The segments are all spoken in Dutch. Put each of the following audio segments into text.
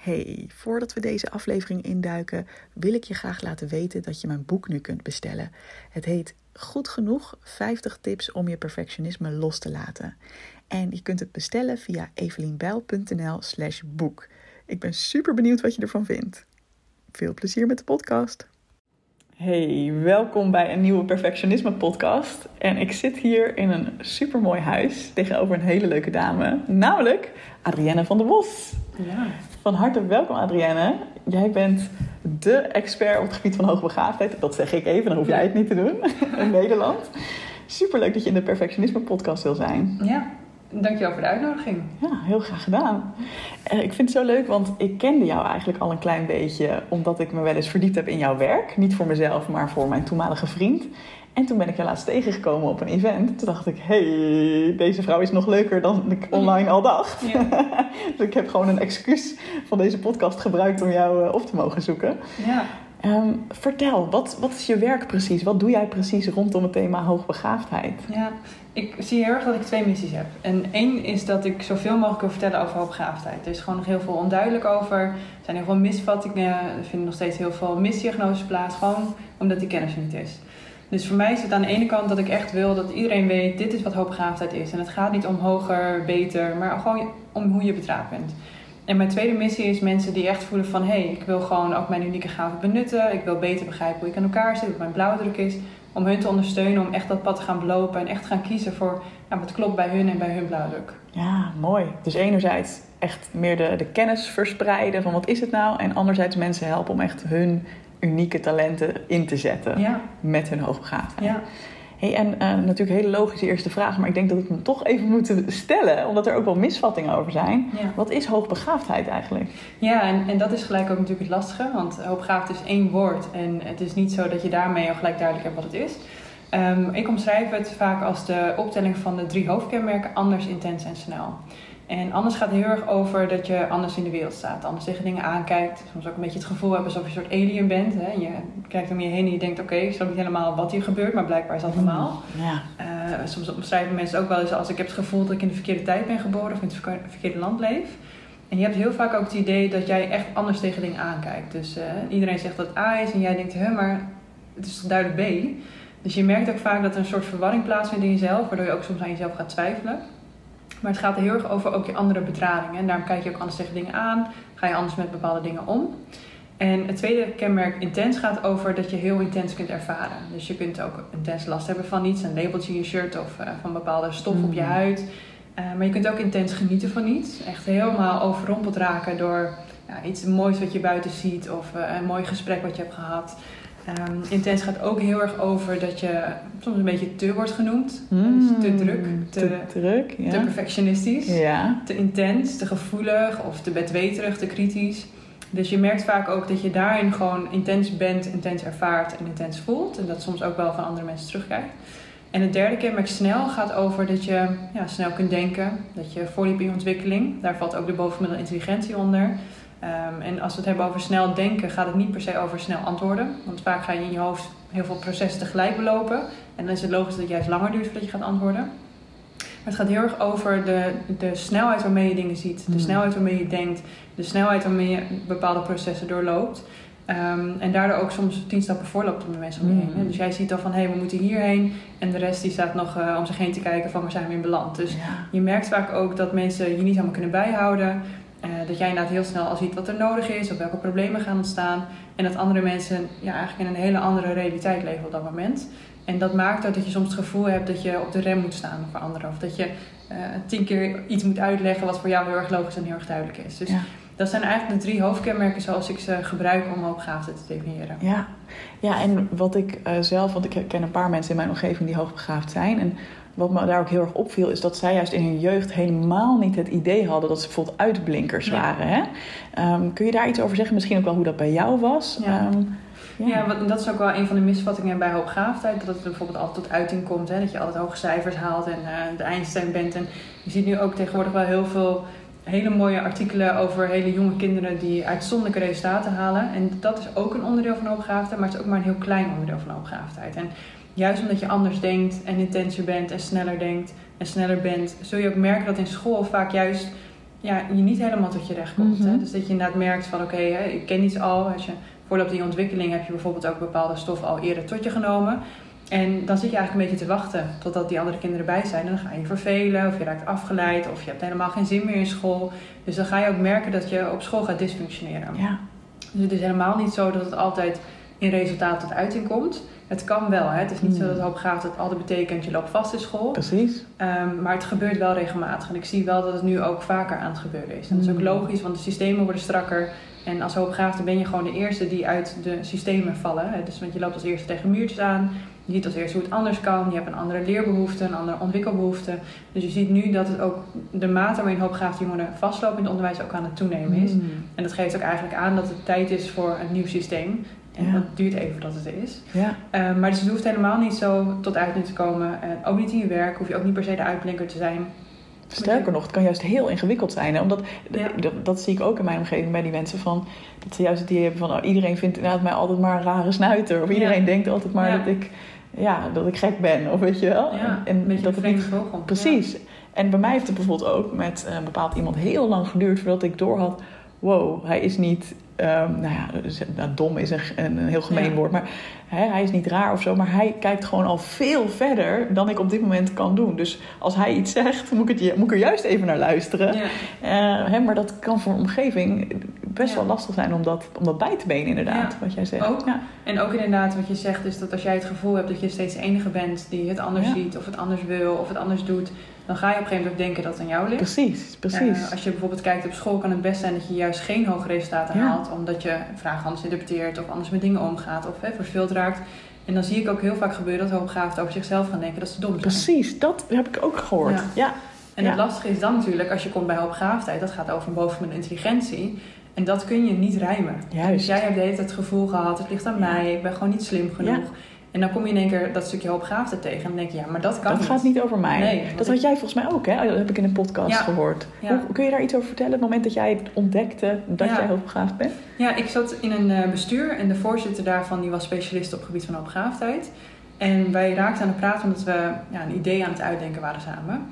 Hey, voordat we deze aflevering induiken, wil ik je graag laten weten dat je mijn boek nu kunt bestellen. Het heet Goed genoeg 50 tips om je perfectionisme los te laten. En je kunt het bestellen via evelienbijl.nl/slash boek. Ik ben super benieuwd wat je ervan vindt. Veel plezier met de podcast. Hey, welkom bij een nieuwe Perfectionisme podcast. En ik zit hier in een supermooi huis tegenover een hele leuke dame, namelijk Adrienne van der Bos. Ja. Van harte welkom Adrienne. Jij bent de expert op het gebied van hoogbegaafdheid. Dat zeg ik even, dan hoef jij het niet te doen in Nederland. Superleuk dat je in de Perfectionisme podcast wil zijn. ja, dankjewel voor de uitnodiging. Ja, heel graag gedaan. Eh, ik vind het zo leuk, want ik kende jou eigenlijk al een klein beetje, omdat ik me wel eens verdiept heb in jouw werk. Niet voor mezelf, maar voor mijn toenmalige vriend. En toen ben ik je laatst tegengekomen op een event. Toen dacht ik, hey, deze vrouw is nog leuker dan ik online al dacht. Ja. dus ik heb gewoon een excuus van deze podcast gebruikt om jou eh, op te mogen zoeken. Ja, Ehm, vertel, wat, wat is je werk precies? Wat doe jij precies rondom het thema hoogbegaafdheid? ja, ik zie heel erg dat ik twee missies heb. En één is dat ik zoveel mogelijk wil vertellen over hoogbegaafdheid. Er is gewoon nog heel veel onduidelijk over. Er zijn heel veel misvattingen. Er vinden nog steeds heel veel misdiagnoses plaats. Gewoon omdat die kennis er niet is. Dus voor mij is het aan de ene kant dat ik echt wil dat iedereen weet... dit is wat hoogbegaafdheid is. En het gaat niet om hoger, beter, maar gewoon om hoe je betrapt bent. En mijn tweede missie is mensen die echt voelen van... hé, hey, ik wil gewoon ook mijn unieke gaven benutten. Ik wil beter begrijpen hoe ik aan elkaar zit, wat mijn blauwdruk is. Om hun te ondersteunen om echt dat pad te gaan belopen... en echt gaan kiezen voor ja, wat klopt bij hun en bij hun blauwdruk. Ja, mooi. Dus enerzijds echt meer de, de kennis verspreiden van wat is het nou. En anderzijds mensen helpen om echt hun unieke talenten in te zetten Ja, met hun hoogbegaafdheid. ja. Hey, en eh, natuurlijk een hele logische eerste vraag, maar ik denk dat ik hem toch even moet stellen, omdat er ook wel misvattingen over zijn. ja. Wat is hoogbegaafdheid eigenlijk? Ja, en, en dat is gelijk ook natuurlijk het lastige, want hoogbegaafd is één woord en het is niet zo dat je daarmee al gelijk duidelijk hebt wat het is. Ehm, ik omschrijf het vaak als de optelling van de drie hoofdkenmerken anders, intens en snel. En anders gaat heel erg over dat je anders in de wereld staat, anders tegen dingen aankijkt. Soms ook een beetje het gevoel hebben alsof je een soort alien bent. Hè? Je kijkt om je heen en je denkt, oké, ik snap niet helemaal wat hier gebeurt, maar blijkbaar is dat normaal. Ja, Eh, soms omschrijven mensen ook wel eens als ik heb het gevoel dat ik in de verkeerde tijd ben geboren of in het verke- verkeerde land leef. En je hebt heel vaak ook het idee dat jij echt anders tegen dingen aankijkt. Dus eh, iedereen zegt dat A is en jij denkt, hè, maar het is toch duidelijk B. Dus je merkt ook vaak dat er een soort verwarring plaatsvindt in jezelf, waardoor je ook soms aan jezelf gaat twijfelen. Maar het gaat er heel erg over ook je andere bedradingen. En daarom kijk je ook anders tegen dingen aan, ga je anders met bepaalde dingen om. En het tweede kenmerk intens gaat over dat je heel intens kunt ervaren. Dus je kunt ook intens last hebben van iets, een labeltje in je shirt of eh, van bepaalde stof op je Mm. huid. Eh, maar je kunt ook intens genieten van iets. Echt helemaal overrompeld raken door ja, iets moois wat je buiten ziet of eh, een mooi gesprek wat je hebt gehad. Ehm, intens gaat ook heel erg over dat je soms een beetje te wordt genoemd. Dus te druk, te, te druk, ja. te perfectionistisch ja. te intens, te gevoelig of te bedweterig, te kritisch. Dus je merkt vaak ook dat je daarin gewoon intens bent, intens ervaart en intens voelt. En dat soms ook wel van andere mensen terugkrijgt. En het derde kenmerk snel gaat over dat je ja, snel kunt denken. Dat je voorliep in ontwikkeling. Daar valt ook de bovenmiddel intelligentie onder. Ehm, en als we het hebben over snel denken, gaat het niet per se over snel antwoorden. Want vaak ga je in je hoofd heel veel processen tegelijk belopen. En dan is het logisch dat het juist langer duurt voordat je gaat antwoorden. Maar het gaat heel erg over de, de snelheid waarmee je dingen ziet. De Hmm. snelheid waarmee je denkt. De snelheid waarmee je bepaalde processen doorloopt. Ehm, en daardoor ook soms tien stappen voorloopt op de mensen om je Hmm. heen. hè. Dus jij ziet dan van, hé, we moeten hierheen. En de rest die staat nog eh, om zich heen te kijken van, waar zijn we in beland? Dus ja. je merkt vaak ook dat mensen je niet allemaal kunnen bijhouden. Eh, dat jij inderdaad heel snel al ziet wat er nodig is, of welke problemen gaan ontstaan. En dat andere mensen ja, eigenlijk in een hele andere realiteit leven op dat moment. En dat maakt ook dat je soms het gevoel hebt dat je op de rem moet staan voor anderen. Of dat je eh, tien keer iets moet uitleggen wat voor jou heel erg logisch en heel erg duidelijk is. Dus Ja. dat zijn eigenlijk de drie hoofdkenmerken zoals ik ze gebruik om hoogbegaafdheid te definiëren. Ja. ja, en wat ik eh, zelf, want ik ken een paar mensen in mijn omgeving die hoogbegaafd zijn. En wat me daar ook heel erg opviel, is dat zij juist in hun jeugd helemaal niet het idee hadden dat ze bijvoorbeeld uitblinkers Ja. waren. Hè? Ehm, kun je daar iets over zeggen? Misschien ook wel hoe dat bij jou was? Ja. Ehm, Ja, want dat is ook wel een van de misvattingen bij hoogbegaafdheid. Dat het bijvoorbeeld altijd tot uiting komt. Hè? Dat je altijd hoge cijfers haalt en eh, de Einstein bent. En je ziet nu ook tegenwoordig wel heel veel hele mooie artikelen over hele jonge kinderen die uitzonderlijke resultaten halen. En dat is ook een onderdeel van hoogbegaafdheid, maar het is ook maar een heel klein onderdeel van hoogbegaafdheid. En juist omdat je anders denkt en intenser bent en sneller denkt en sneller bent, zul je ook merken dat in school vaak juist ja, je niet helemaal tot je recht komt. Mhm. hè? Dus dat je inderdaad merkt van oké, ik ken iets al. Als je voorloopt in je ontwikkeling heb je bijvoorbeeld ook bepaalde stoffen al eerder tot je genomen. En dan zit je eigenlijk een beetje te wachten totdat die andere kinderen bij zijn. En dan ga je vervelen, of je raakt afgeleid, of je hebt helemaal geen zin meer in school. Dus dan ga je ook merken dat je op school gaat dysfunctioneren. Ja. Dus het is helemaal niet zo dat het altijd in resultaat tot uiting komt. Het kan wel, hè? het is niet zo Hmm. dat hoopgaaf dat altijd betekent je loopt vast in school. Precies. Ehm, maar het gebeurt wel regelmatig. En ik zie wel dat het nu ook vaker aan het gebeuren is. En dat is ook Hmm. logisch, want de systemen worden strakker. En als hoopgaafde ben je gewoon de eerste die uit de systemen vallen. Hè? Dus want je loopt als eerste tegen muurtjes aan. Je ziet als eerste hoe het anders kan. Je hebt een andere leerbehoefte, een andere ontwikkelbehoefte. Dus je ziet nu dat het ook de mate waarin hoopgaafde jongeren vastlopen in het onderwijs ook aan het toenemen is. Mm. En dat geeft ook eigenlijk aan dat het tijd is voor een nieuw systeem. En Ja. dat duurt even dat het is. Ja. Eh, maar dus het hoeft helemaal niet zo tot uiting te komen. En ook niet in je werk hoef je ook niet per se de uitblinker te zijn. Sterker nog, het kan juist heel ingewikkeld zijn. Hè? Omdat, Ja. dat, dat zie ik ook in mijn omgeving bij die mensen. Van, dat ze juist het idee hebben van... oh, iedereen vindt inderdaad mij altijd maar een rare snuiter. Of iedereen denkt altijd maar dat, ik, ja, dat ik gek ben. Of weet je wel. Ja, en een beetje dat een vogel. Precies. En bij mij heeft het bijvoorbeeld ook met een bepaald iemand heel lang geduurd voordat ik doorhad. Wow, hij is niet. Ehm, nou ja, z- nou, dom is een, een, heel gemeen Ja. woord. Maar hè, hij is niet raar of zo. Maar hij kijkt gewoon al veel verder dan ik op dit moment kan doen. Dus als hij iets zegt, moet ik, het, moet ik er juist even naar luisteren. Ja. Eh, hè, maar dat kan voor een omgeving best Ja. wel lastig zijn om dat, om dat bij te benen, inderdaad. Wat jij zegt. Ook. Ja. En ook inderdaad wat je zegt is dat als jij het gevoel hebt dat je steeds de enige bent die het anders ziet of het anders wil of het anders doet, dan ga je op een gegeven moment ook denken dat het aan jou ligt. Precies, precies. Eh, als je bijvoorbeeld kijkt op school, kan het best zijn dat je juist geen hoge resultaten Ja. haalt, omdat je vragen anders interpreteert of anders met dingen omgaat of hè, verveeld raakt. En dan zie ik ook heel vaak gebeuren dat hoogbegaafden over zichzelf gaan denken dat ze dom zijn. precies, dat heb ik ook gehoord. Ja. Ja. En Ja. het lastige is dan natuurlijk, als je komt bij hoogbegaafdheid, dat gaat over een bovenbemiddelende intelligentie. En dat kun je niet rijmen. Juist. Dus jij hebt de hele tijd het gevoel gehad, het ligt aan mij, ik ben gewoon niet slim genoeg. En dan kom je in één keer dat stukje hoogbegaafdheid tegen en dan denk je, ja, maar dat kan Dat gaat niet over mij. Nee, dat ik- had jij volgens mij ook, hè? Dat heb ik in een podcast Ja. gehoord. Ja. Hoe, kun je daar iets over vertellen? Het moment dat jij het ontdekte dat Ja. jij hoogbegaafd bent? Ja, ik zat in een eh, bestuur en de voorzitter daarvan die was specialist op het gebied van hoogbegaafdheid. En wij raakten aan het praten omdat we ja, een idee aan het uitdenken waren samen.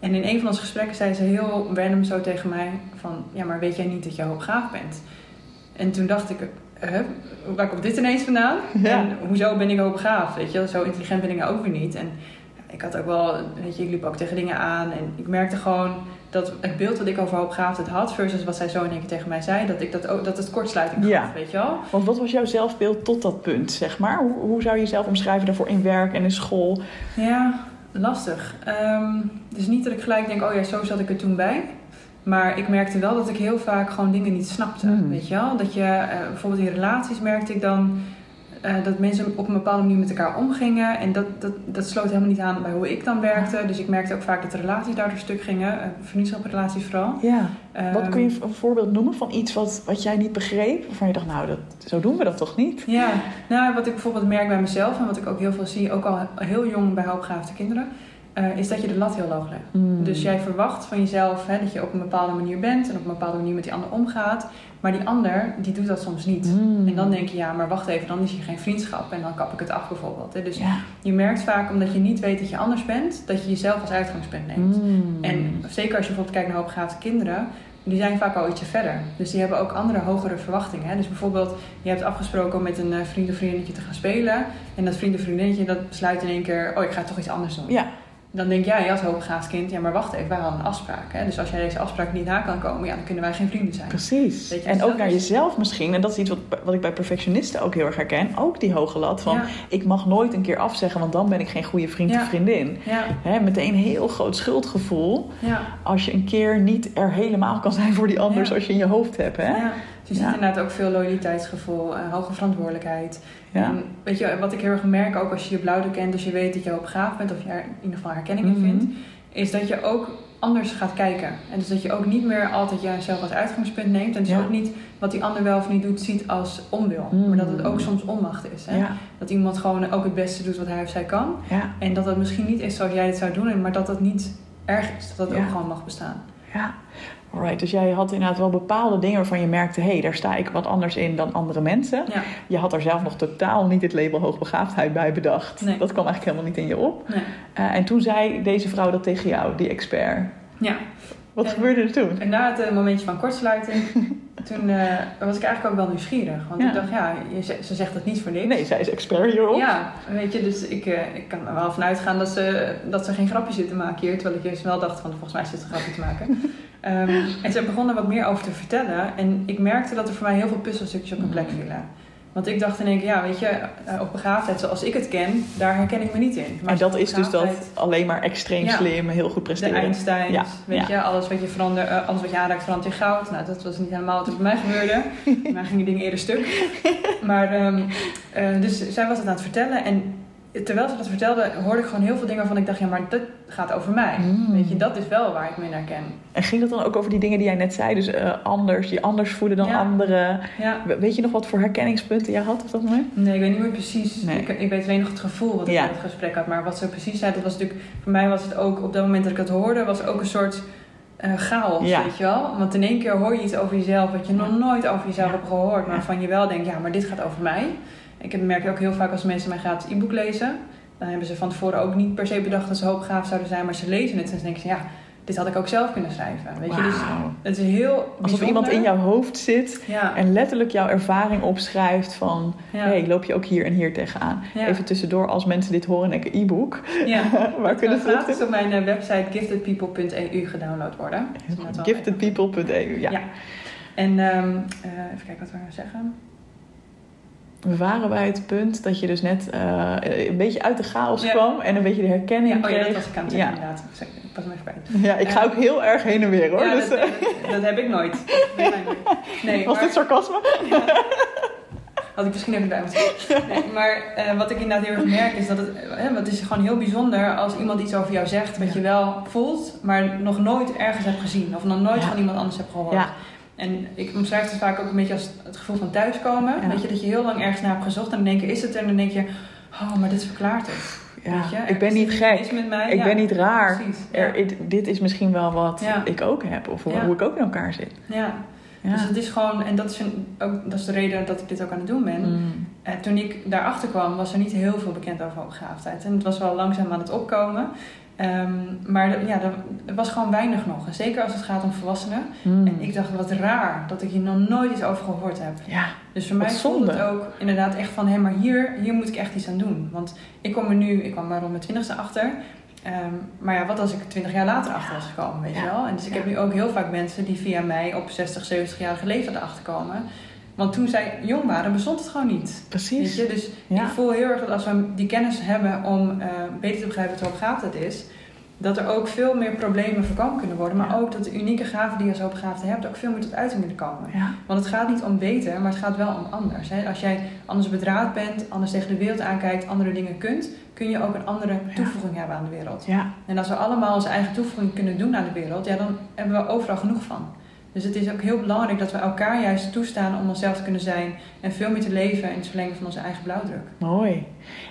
En in een van onze gesprekken zei ze heel random zo tegen mij van... Ja, maar weet jij niet dat je hoogbegaafd bent? En toen dacht ik, huh, waar komt dit ineens vandaan? Ja. En hoezo ben ik hoogbegaafd? Weet je, zo intelligent ben ik nou ook weer niet. En ik had ook wel, weet je, ik liep ook tegen dingen aan. En ik merkte gewoon dat het beeld wat ik over hoogbegaafdheid had... versus wat zij zo in één keer tegen mij zei... dat, ik dat, ook, dat het kortsluiting gaf, Ja. weet je wel? Want wat was jouw zelfbeeld tot dat punt, zeg maar? Hoe, hoe zou je jezelf omschrijven daarvoor in werk en in school? Ja, lastig. Ehm dus niet dat ik gelijk denk, oh ja, zo zat ik er toen bij. Maar ik merkte wel dat ik heel vaak gewoon dingen niet snapte. Hmm. Weet je wel? Dat je, eh, bijvoorbeeld in relaties merkte ik dan eh, dat mensen op een bepaalde manier met elkaar omgingen. En dat, dat, dat sloot helemaal niet aan bij hoe ik dan werkte. Dus ik merkte ook vaak dat de relaties daardoor stuk gingen. Uh, vriendschaprelaties vooral. Ja. wat Ehm, kun je een voorbeeld noemen van iets wat, wat jij niet begreep? Waarvan je dacht, nou, dat, zo doen we dat toch niet? Ja, nou wat ik bijvoorbeeld merk bij mezelf en wat ik ook heel veel zie, ook al heel jong bij hoogbegaafde kinderen, eh, is dat je de lat heel hoog legt. Hmm. Dus jij verwacht van jezelf hè, dat je op een bepaalde manier bent en op een bepaalde manier met die ander omgaat. Maar die ander, die doet dat soms niet. Hmm. En dan denk je, ja, maar wacht even, dan is hier geen vriendschap en dan kap ik het af bijvoorbeeld. Hè. Dus Ja. je merkt vaak, omdat je niet weet dat je anders bent, dat je jezelf als uitgangspunt neemt. Hmm. En zeker als je bijvoorbeeld kijkt naar hoogbegaafde kinderen, die zijn vaak al ietsje verder. Dus die hebben ook andere, hogere verwachtingen. Hè? Dus bijvoorbeeld, je hebt afgesproken om met een eh, vriend of vriendinnetje te gaan spelen. En dat vriend of vriendinnetje dat besluit in één keer, oh ik ga toch iets anders doen. Ja, Dan denk jij als hoogbegaafd kind, ja maar wacht even, wij hadden een afspraak. Hè? Dus als jij deze afspraak niet na kan komen, ja, dan kunnen wij geen vrienden zijn. precies. Je, en dus ook naar is- jezelf misschien. En dat is iets wat, wat ik bij perfectionisten ook heel erg herken. Ook die hoge lat van, Ja. ik mag nooit een keer afzeggen, want dan ben ik geen goede vriend Ja. of vriendin. Ja, Hè, meteen een heel groot schuldgevoel. ja. Als je een keer niet er helemaal kan zijn voor die ander zoals je in je hoofd hebt. Hè? Dus je Ja. ziet inderdaad ook veel loyaliteitsgevoel, eh, hoge verantwoordelijkheid. Ja. En weet je, wat ik heel erg merk, ook als je je blauwdruk kent, als je weet dat je hoogbegaafd bent, of je er in ieder geval herkenning in Mhm. vindt, is dat je ook anders gaat kijken. En dus dat je ook niet meer altijd jezelf als uitgangspunt neemt. En dus Ja. ook niet wat die ander wel of niet doet, ziet als onwil. Mhm. Maar dat het ook soms onmacht is. Hè? Ja, Dat iemand gewoon ook het beste doet wat hij of zij kan. ja, En dat dat misschien niet is zoals jij het zou doen, maar dat dat niet erg is. Dat dat ook gewoon mag bestaan. ja. Alright, dus jij had inderdaad wel bepaalde dingen waarvan je merkte... hé, hey, daar sta ik wat anders in dan andere mensen. Ja, Je had er zelf nog totaal niet het label hoogbegaafdheid bij bedacht. Nee. Dat kwam eigenlijk helemaal niet in je op. nee. Eh, en toen zei deze vrouw dat tegen jou, die expert. Ja. Wat En- gebeurde er toen? En na het eh, momentje van kortsluiting, toen eh, was ik eigenlijk ook wel nieuwsgierig. Want Ja. ik dacht, ja, je, ze ze zegt het niet voor niks. Nee, zij is expert hierop. Ja, weet je, dus ik, eh, ik kan er wel van uitgaan dat ze, dat ze geen grapje zitten maken hier. Terwijl ik eerst wel dacht van, volgens mij zit ze een grapje te maken. Ehm, en ze begon er wat meer over te vertellen. En ik merkte dat er voor mij heel veel puzzelstukjes op een plek vielen. Want ik dacht in één keer, ja, weet je, eh, op begaafdheid zoals ik het ken, daar herken ik me niet in. Maar dat op is dus dat alleen maar extreem Ja. slim, heel goed de presteren. Einsteins, Ja, weet ja. je, alles wat je, verander, eh, alles wat je aanraakt verandert in goud. Nou, dat was niet helemaal wat er bij mij gebeurde. mij gingen dingen eerder stuk. Maar, ehm, eh, dus zij was het aan het vertellen en terwijl ze dat vertelde, hoorde ik gewoon heel veel dingen waarvan ik dacht, ja, maar dat gaat over mij. Mm. Weet je, dat is wel waar ik me naar ken. En ging dat dan ook over die dingen die jij net zei? Dus eh, anders, je anders voelen dan Ja. anderen. Ja, We- Weet je nog wat voor herkenningspunten jij had op dat moment? nee, ik weet niet meer precies. Nee. Ik, ik weet alleen nog het gevoel wat ik Ja. in het gesprek had. Maar wat ze precies zei, dat was natuurlijk, voor mij was het ook, op dat moment dat ik het hoorde, was ook een soort eh, chaos, Ja. weet je wel. Want in één keer hoor je iets over jezelf wat je nog nooit over jezelf hebt gehoord. Maar van je wel denkt, ja, maar dit gaat over mij. Ik heb- merk ook heel vaak als mensen mijn gratis e-book lezen. Dan hebben ze van tevoren ook niet per se bedacht dat ze hoogbegaafd zouden zijn. Maar ze lezen het en ze denken ze, ja, dit had ik ook zelf kunnen schrijven. Weet je, dus het is heel Alsof iemand in jouw hoofd zit Ja, en letterlijk jouw ervaring opschrijft van... ja, hey, loop je ook hier en hier tegenaan? Ja. Even tussendoor, als mensen dit horen en denken e-book. ja. Waar kunnen Het ze gratis op mijn eh, website giftedpeople.eu gedownload worden. Giftedpeople.eu, ja. Ja. En ehm, eh, even kijken wat we gaan zeggen. We waren bij het punt dat je dus net eh, een beetje uit de chaos Ja. kwam en een beetje de herkenning Ja, oh ja, dat kreeg. was ik aan het zeggen Ja. inderdaad. Ik zeg- pas hem even bij. Ja, ik ga ook heel erg heen en weer hoor. Ja, dus, dat, eh, dat, heb ik nooit. Nee, was maar, dit sarcasme? had ik misschien even bij moeten. Nee, maar eh, wat ik inderdaad heel erg merk is dat het, eh, het is gewoon heel bijzonder als iemand iets over jou zegt wat je wel voelt, maar nog nooit ergens hebt gezien of nog nooit van iemand anders hebt gehoord. En ik omschrijf het vaak ook een beetje als het gevoel van thuiskomen. Ja. Weet je, dat je heel lang ergens naar hebt gezocht en dan denk je, is het er? En dan denk je, oh, maar dit verklaart het. Ja, Weet je? Ik ben niet gek. met mij. Ik Ja, ben niet raar. Precies. Ja. Er, it- dit is misschien wel wat ik ook heb. Of hoe, ik ook in elkaar zit. ja. Ja. Dus het is gewoon, en dat is, een- ook, dat is de reden dat ik dit ook aan het doen ben. Mm. Eh, toen ik daarachter kwam, was er niet heel veel bekend over hoogbegaafdheid. En het was wel langzaam aan het opkomen. Ehm, maar ja, er, was gewoon weinig nog. En zeker als het gaat om volwassenen. Mm. En ik dacht, wat raar dat ik hier nog nooit iets over gehoord heb. Ja, Dus voor mij voelde het ook inderdaad echt van... hé, maar hier, hier moet ik echt iets aan doen. Want ik kom er nu... Ik kwam er rond mijn twintigste achter. Ehm, maar ja, wat als ik twintig jaar later achter was gekomen, weet je Ja. wel? En dus ik heb nu ook heel vaak mensen die via mij op 60, 70-jarige leeftijd erachter komen. Want toen zij jong waren, bestond het gewoon niet. Weet precies. je? Dus Ja. ik voel heel erg dat als we die kennis hebben om eh, beter te begrijpen wat hoogbegaafdheid is, dat er ook veel meer problemen voorkomen kunnen worden. Maar Ja. ook dat de unieke gaven die je als hoogbegaafde hebt ook veel meer tot uiting kunnen komen. Ja. Want het gaat niet om beter, maar het gaat wel om anders. Hè? Als jij anders bedraad bent, anders tegen de wereld aankijkt, andere dingen kunt, kun je ook een andere toevoeging hebben aan de wereld. ja. En als we allemaal onze eigen toevoeging kunnen doen aan de wereld, ja, dan hebben we overal genoeg van. Dus het is ook heel belangrijk dat we elkaar juist toestaan om onszelf te kunnen zijn en veel meer te leven in het verlengen van onze eigen blauwdruk. Mooi.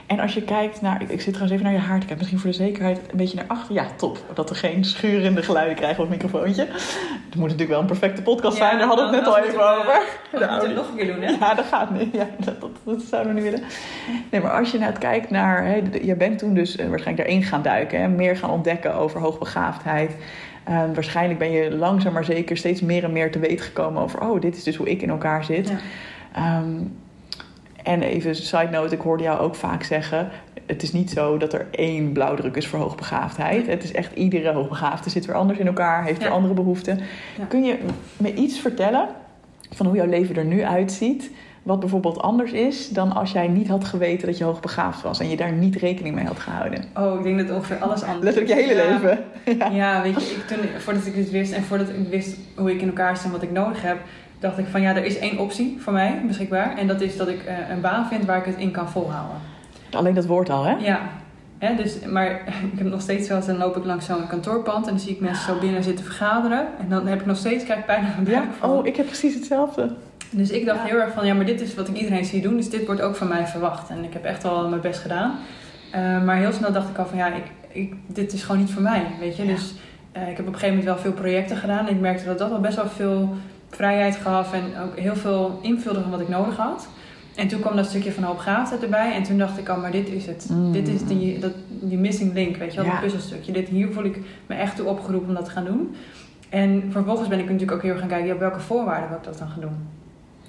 En als je kijkt naar, ik, ik zit trouwens even naar je haar te kijken, misschien voor de zekerheid een beetje naar achter. Ja, top. Dat we geen schurende geluiden krijgen op het microfoontje. Het moet natuurlijk wel een perfecte podcast zijn, daar hadden we het net al even over. Dat De moeten we nog een keer doen, hè? Ja, dat gaat niet. Ja, dat, dat, dat zouden we niet willen. Nee, maar als je nou kijkt naar... Hè, je bent toen dus eh, waarschijnlijk daarin gaan duiken. Hè, meer gaan ontdekken over hoogbegaafdheid. Eh, waarschijnlijk ben je langzaam maar zeker steeds meer en meer te weten gekomen over... oh, dit is dus hoe ik in elkaar zit. Ja. Ehm, en even side note, ik hoorde jou ook vaak zeggen... het is niet zo dat er één blauwdruk is voor hoogbegaafdheid. Nee. Het is echt iedere hoogbegaafde zit weer anders in elkaar... heeft weer Ja. andere behoeften. Ja. Kun je me iets vertellen van hoe jouw leven er nu uitziet... wat bijvoorbeeld anders is dan als jij niet had geweten dat je hoogbegaafd was... en je daar niet rekening mee had gehouden? Oh, ik denk dat ongeveer alles anders Letterlijk je hele Ja. leven. Ja. Ja, weet je, ik, toen, voordat ik dit wist en voordat ik wist hoe ik in elkaar sta en wat ik nodig heb, dacht ik van ja, er is één optie voor mij beschikbaar. En dat is dat ik eh, een baan vind waar ik het in kan volhouden. Alleen dat woord al, hè? Ja. Hè, dus, maar ik heb nog steeds wel eens, dan loop ik langs zo'n kantoorpand en dan zie ik mensen zo binnen zitten vergaderen. En dan heb ik nog steeds, krijg ik bijna een Ja, oh, ik heb precies hetzelfde. Dus ik dacht Ja. heel erg van, ja, maar dit is wat ik iedereen zie doen, dus dit wordt ook van mij verwacht. En ik heb echt wel mijn best gedaan. Eh, maar heel snel dacht ik al van, ja, ik, ik, dit is gewoon niet voor mij, weet je. Ja. Dus eh, ik heb op een gegeven moment wel veel projecten gedaan. En ik merkte dat dat al best wel veel vrijheid gaf en ook heel veel invulde van wat ik nodig had. En toen kwam dat stukje van hoopgaafdheid erbij. En toen dacht ik, oh, maar dit is het. Mm. Dit is die, dat, die missing link, weet je wel, Ja. dat puzzelstukje. Dit, hier voel ik me echt toe opgeroepen om dat te gaan doen. En vervolgens ben ik natuurlijk ook heel erg gaan kijken, op welke voorwaarden wil ik dat dan gaan doen.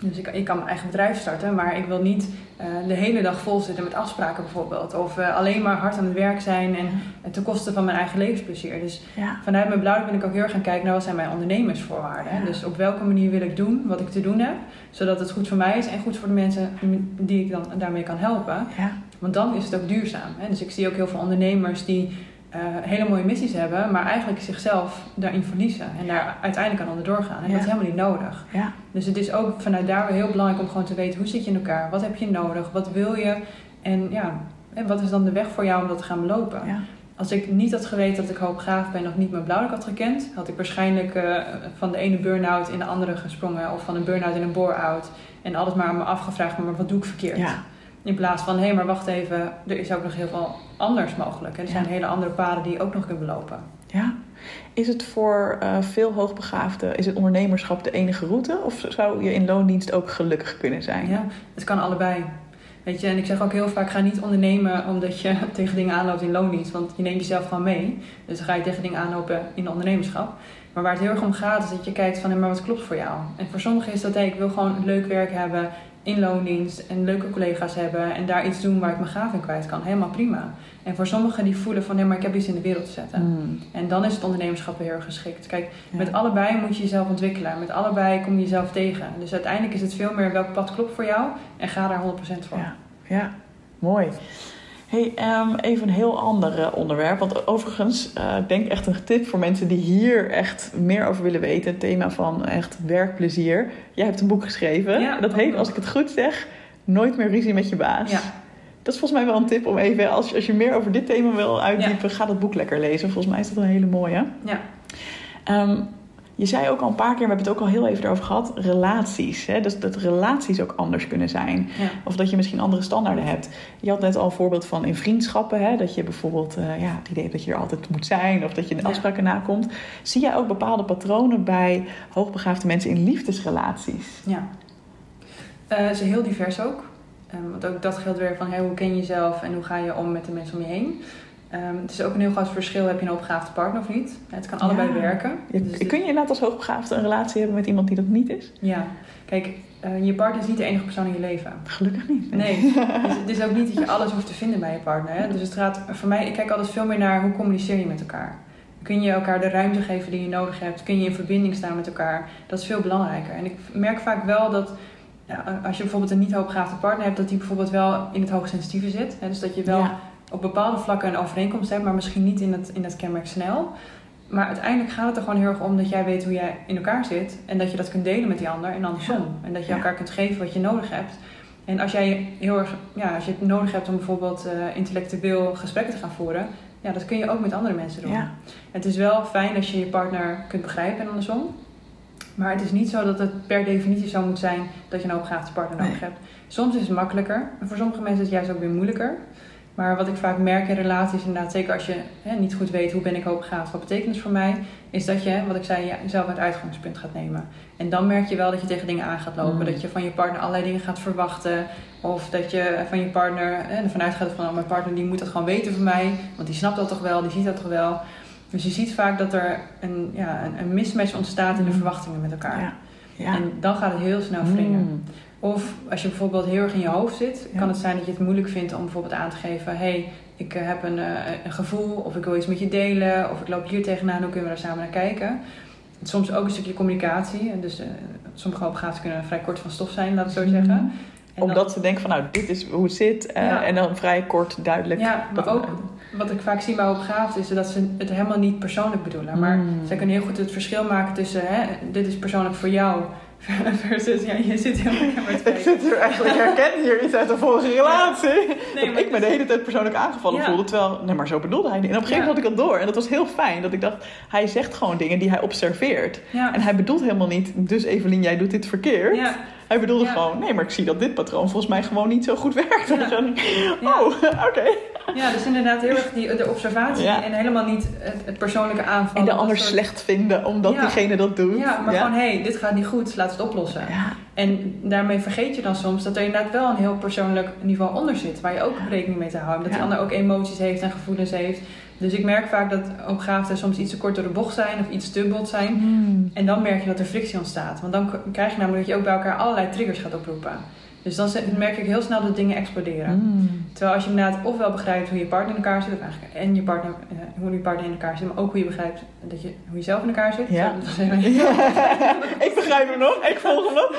Dus ik, ik kan mijn eigen bedrijf starten, maar ik wil niet uh, de hele dag vol zitten met afspraken bijvoorbeeld. Of uh, alleen maar hard aan het werk zijn en, en ten koste van mijn eigen levensplezier. Dus Ja. vanuit mijn blauw ben ik ook heel erg gaan kijken naar wat zijn mijn ondernemersvoorwaarden. Ja. Dus op welke manier wil ik doen wat ik te doen heb, zodat het goed voor mij is en goed voor de mensen die ik dan daarmee kan helpen. Ja. Want dan is het ook duurzaam. Hè? Dus ik zie ook heel veel ondernemers die eh, hele mooie missies hebben, maar eigenlijk zichzelf daarin verliezen en daar uiteindelijk aan onderdoor gaan. En Ja. dat is helemaal niet nodig. Ja. Dus het is ook vanuit daar weer heel belangrijk om gewoon te weten hoe zit je in elkaar, wat heb je nodig, wat wil je en ja, en wat is dan de weg voor jou om dat te gaan belopen. Ja. Als ik niet had geweten dat ik hoogbegaafd ben of niet mijn blauwdruk had gekend, had ik waarschijnlijk eh, van de ene burn-out in de andere gesprongen of van een burn-out in een bore-out en alles maar me afgevraagd, maar wat doe ik verkeerd? In plaats van, hé, hey, maar wacht even, er is ook nog heel veel anders mogelijk. Er zijn Ja. hele andere paden die je ook nog kunt belopen. Ja. Is het voor eh, veel hoogbegaafden, is het ondernemerschap de enige route? Of zou je in loondienst ook gelukkig kunnen zijn? Ja, het kan allebei. Weet je, en ik zeg ook heel vaak, ga niet ondernemen omdat je tegen dingen aanloopt in loondienst. Want je neemt jezelf gewoon mee. Dus dan ga je tegen dingen aanlopen in de ondernemerschap. Maar waar het heel erg om gaat, is dat je kijkt van, hé, maar wat klopt voor jou? En voor sommigen is dat, hé, ik wil gewoon leuk werk hebben in loondienst en leuke collega's hebben en daar iets doen waar ik mijn gaaf in kwijt kan. Helemaal prima. En voor sommigen die voelen van, hé, maar ik heb iets in de wereld te zetten. Hmm. En dan is het ondernemerschap heel erg geschikt. Kijk, Ja. met allebei moet je jezelf ontwikkelen. Met allebei kom je jezelf tegen. Dus uiteindelijk is het veel meer welk pad klopt voor jou en ga daar 100% voor. Ja, ja. mooi. Hey, ehm, even een heel ander eh, onderwerp. Want overigens, ik denk echt een tip voor mensen die hier echt meer over willen weten. Het thema van echt werkplezier. Jij hebt een boek geschreven. Ja, dat heet, als ik het goed zeg, Nooit meer ruzie met je baas. Ja. Dat is volgens mij wel een tip om even, als je, als je meer over dit thema wil uitdiepen, ga dat boek lekker lezen. Volgens mij is dat een hele mooie. Ja. Ehm, je zei ook al een paar keer, we hebben het ook al heel even over gehad, relaties. Hè? Dus dat relaties ook anders kunnen zijn. Ja. Of dat je misschien andere standaarden hebt. Je had net al een voorbeeld van in vriendschappen. Hè? Dat je bijvoorbeeld eh, ja, het idee hebt dat je er altijd moet zijn. Of dat je de Ja. afspraken nakomt. Zie jij ook bepaalde patronen bij hoogbegaafde mensen in liefdesrelaties? Ja. Eh, ze heel divers ook. Ehm, want ook dat geldt weer van hey, hoe ken je jezelf en hoe ga je om met de mensen om je heen. Ehm, het is ook een heel groot verschil, heb je een opgegaafde partner of niet? Het kan allebei Ja. werken. Dus kun je inderdaad als hoogbegaafde een relatie hebben met iemand die dat niet is? Ja, kijk, eh, je partner is niet de enige persoon in je leven. Gelukkig niet. Nee, dus het is ook niet dat je alles hoeft te vinden bij je partner. Hè? Dus het gaat voor mij, ik kijk altijd veel meer naar hoe communiceer je met elkaar. Kun je elkaar de ruimte geven die je nodig hebt? Kun je in verbinding staan met elkaar? Dat is veel belangrijker. En ik merk vaak wel dat ja, als je bijvoorbeeld een niet hoogbegaafde partner hebt, dat die bijvoorbeeld wel in het hoogsensitieve zit. Hè? Dus dat je wel Ja. Op bepaalde vlakken een overeenkomst hebt, maar misschien niet in het, in het kenmerk snel. Maar uiteindelijk gaat het er gewoon heel erg om dat jij weet hoe jij in elkaar zit. En dat je dat kunt delen met die ander en andersom. En dat je Ja. elkaar kunt geven wat je nodig hebt. En als jij heel erg, ja, als je het nodig hebt om bijvoorbeeld eh, intellectueel gesprekken te gaan voeren, ja, dat kun je ook met andere mensen doen. Ja. Het is wel fijn als je je partner kunt begrijpen en andersom. Maar het is niet zo dat het per definitie zo moet zijn dat je een hoogbegaafde partner nodig Nee. hebt. Soms is het makkelijker. En voor sommige mensen is het juist ook weer moeilijker. Maar wat ik vaak merk in relaties, inderdaad, zeker als je hè, niet goed weet hoe ben ik hoogbegaafd, wat betekent het voor mij, is dat je, wat ik zei, ja, jezelf het uitgangspunt gaat nemen. En dan merk je wel dat je tegen dingen aan gaat lopen. Mm. Dat je van je partner allerlei dingen gaat verwachten. Of dat je van je partner hè, ervan uitgaat van oh, mijn partner die moet dat gewoon weten van mij. Want die snapt dat toch wel, die ziet dat toch wel. Dus je ziet vaak dat er een, ja, een, een mismatch ontstaat in de Mm. verwachtingen met elkaar. Ja. Ja. En dan gaat het heel snel wringen. Mm. Of als je bijvoorbeeld heel erg in je hoofd zit, Ja. kan het zijn dat je het moeilijk vindt om bijvoorbeeld aan te geven: hé, hey, ik eh, heb een, eh, een gevoel, of ik wil iets met je delen, of ik loop hier tegenaan, hoe kunnen we daar samen naar kijken? Soms ook een stukje communicatie. Dus eh, sommige hoogbegaafden kunnen vrij kort van stof zijn, laat ik zo zeggen. En dan- Omdat ze denken van nou, dit is hoe het zit. Ja. En dan vrij kort, duidelijk. Ja, maar dat- ook wat ik vaak zie bij hoogbegaafden is dat ze het helemaal niet persoonlijk bedoelen. Maar Mm. zij kunnen heel goed het verschil maken tussen hè, dit is persoonlijk voor jou versus ja, je zit heel lekker met Ik zit hier eigenlijk, herken hier iets uit een vorige relatie. Nee, maar ik me de hele tijd persoonlijk aangevallen Ja. voelde. Terwijl, nee, maar zo bedoelde hij niet. En op een gegeven moment had ik dat door. En dat was heel fijn. Dat ik dacht, hij zegt gewoon dingen die hij observeert. En hij bedoelt helemaal niet, dus Evelien, jij doet dit verkeerd. Hij bedoelde Ja. gewoon, nee, maar ik zie dat dit patroon volgens mij gewoon niet zo goed werkt. Ja. Dan, Ja. oh, oké. ja, dus inderdaad heel erg die, de observatie en helemaal niet het, het persoonlijke aanval. En de ander soort- slecht vinden omdat diegene dat doet. Ja, maar gewoon hé, hey, dit gaat niet goed, laat het oplossen. En daarmee vergeet je dan soms dat er inderdaad wel een heel persoonlijk niveau onder zit. Waar je ook rekening mee te houden. Dat die ander ook emoties heeft en gevoelens heeft. Dus ik merk vaak dat hoogbegaafden soms iets te kort door de bocht zijn of iets te bot zijn. Mm. En dan merk je dat er frictie ontstaat. Want dan krijg je namelijk dat je ook bij elkaar allerlei triggers gaat oproepen. Dus dan merk ik heel snel dat dingen exploderen. Mm. Terwijl als je inderdaad ofwel begrijpt hoe je partner in elkaar zit, of eigenlijk en je partner, eh, hoe je partner in elkaar zit, maar ook hoe je begrijpt dat je, hoe je zelf in elkaar zit. Ja. Zo, ik begrijp hem nog, ik volg hem nog.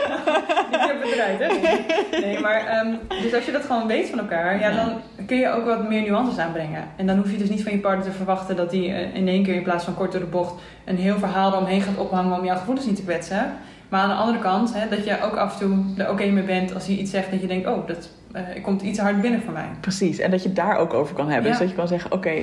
Ik heb het eruit, hè? Nee, maar ehm, dus als je dat gewoon weet van elkaar, ja, Ja. dan kun je ook wat meer nuances aanbrengen. En dan hoef je dus niet van je partner te verwachten dat hij eh, in één keer in plaats van kort door de bocht een heel verhaal eromheen gaat ophangen om jouw gevoelens niet te kwetsen. Maar aan de andere kant, hè, dat je ook af en toe er oké mee bent als hij iets zegt dat je denkt, oh, dat eh, komt iets hard binnen voor mij. Precies, en dat je het daar ook over kan hebben. Ja. Dus dat je kan zeggen, oké,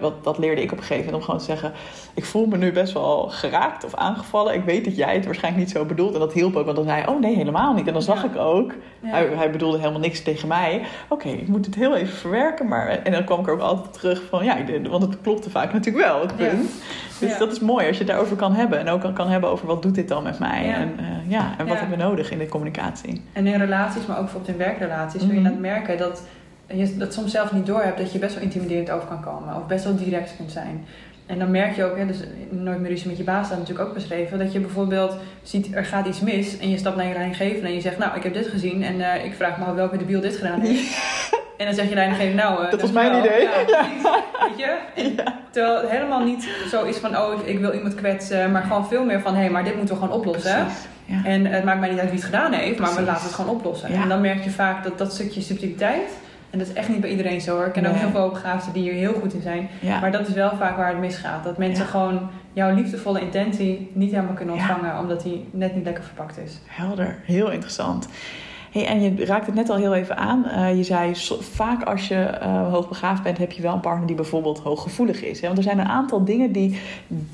wat, dat leerde ik op een gegeven moment. Om gewoon te zeggen, ik voel me nu best wel geraakt of aangevallen. Ik weet dat jij het waarschijnlijk niet zo bedoelt. En dat hielp ook, want dan zei hij, oh nee, helemaal niet. En dan zag Ja. ik ook, Ja. hij, hij bedoelde helemaal niks tegen mij. Oké, ik moet het heel even verwerken. Maar, en dan kwam ik er ook altijd terug van, ja, want het klopte vaak natuurlijk wel, het Ja. punt. Dus dat is mooi als je het daarover kan hebben. En ook kan, kan hebben over wat doet dit dan met mij. En, eh, ja, en wat hebben we nodig in de communicatie. En in relaties, maar ook bijvoorbeeld in werkrelaties, zul je Mhm. dat merken dat je dat soms zelf niet doorhebt dat je best wel intimiderend over kan komen. Of best wel direct kunt zijn. En dan merk je ook, hè, dus nooit meer ruzie met je baas staat natuurlijk ook beschreven, dat je bijvoorbeeld ziet er gaat iets mis en je stapt naar je leidinggevende en je zegt, nou ik heb dit gezien en eh, ik vraag me af welke debiel dit gedaan heeft. En dan zeg je leidinggevende, nou... eh, Dat was mijn idee. Ja. Weet je? En Terwijl het helemaal niet zo is van, oh ik wil iemand kwetsen, maar gewoon veel meer van, hé, maar dit moeten we gewoon oplossen. Ja. En het maakt mij niet uit wie het gedaan heeft, maar we laten het gewoon oplossen. En dan merk je vaak dat dat stukje subtiliteit, en dat is echt niet bij iedereen zo hoor. Ik ken ook heel veel begaafden die hier heel goed in zijn. Ja. Maar dat is wel vaak waar het misgaat. Dat mensen Ja. gewoon jouw liefdevolle intentie niet helemaal kunnen Ja. ontvangen, omdat die net niet lekker verpakt is. Helder, heel interessant. Hey, en je raakt het net al heel even aan. Eh, je zei, so- vaak als je eh, hoogbegaafd bent, heb je wel een partner die bijvoorbeeld hooggevoelig is. Hè? Want er zijn een aantal dingen die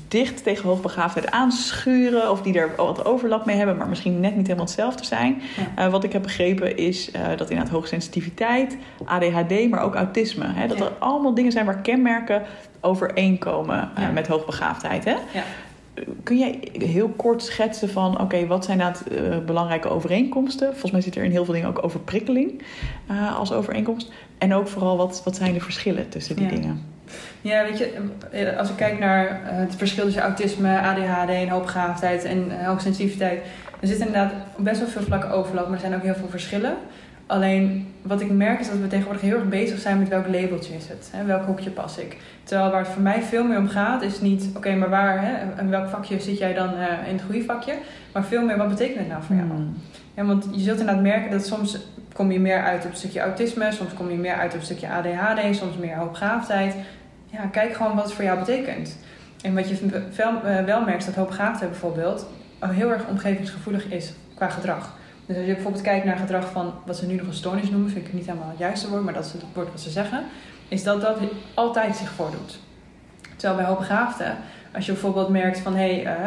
dicht tegen hoogbegaafdheid aanschuren. Of die er wat overlap mee hebben, maar misschien net niet helemaal hetzelfde zijn. Ja. Eh, wat ik heb begrepen is dat inderdaad hoogsensitiviteit, ADHD, maar ook autisme. Hè? Dat Ja. er allemaal dingen zijn waar kenmerken overeenkomen Ja. met hoogbegaafdheid. Hè? Kun jij heel kort schetsen van, oké, wat zijn nou uh, belangrijke overeenkomsten? Volgens mij zit er in heel veel dingen ook overprikkeling uh, als overeenkomst. En ook vooral, wat, wat zijn de verschillen tussen die Ja. dingen? Ja, weet je, als ik kijk naar eh, het verschil tussen autisme, ADHD en hoogbegaafdheid en hoogsensitiviteit, er zit inderdaad best wel veel vlakken overlap, maar er zijn ook heel veel verschillen. Alleen wat ik merk is dat we tegenwoordig heel erg bezig zijn met welk labeltje is het, hè, welk hoekje pas ik. Terwijl waar het voor mij veel meer om gaat is niet, oké, okay, maar waar, hè, in welk vakje zit jij dan uh, in het goede vakje, maar veel meer wat betekent het nou voor jou. Hmm. Ja, want je zult inderdaad merken dat soms kom je meer uit op een stukje autisme, soms kom je meer uit op een stukje ADHD, soms meer hoogbegaafdheid. Ja, kijk gewoon wat het voor jou betekent. En wat je wel, uh, wel merkt is dat hoogbegaafdheid bijvoorbeeld heel erg omgevingsgevoelig is qua gedrag. Dus als je bijvoorbeeld kijkt naar gedrag van wat ze nu nog een stoornis noemen, vind ik het niet helemaal het juiste woord, maar dat is het woord wat ze zeggen, is dat dat altijd zich voordoet. Terwijl bij hoogbegaafden, als je bijvoorbeeld merkt van hé, hey,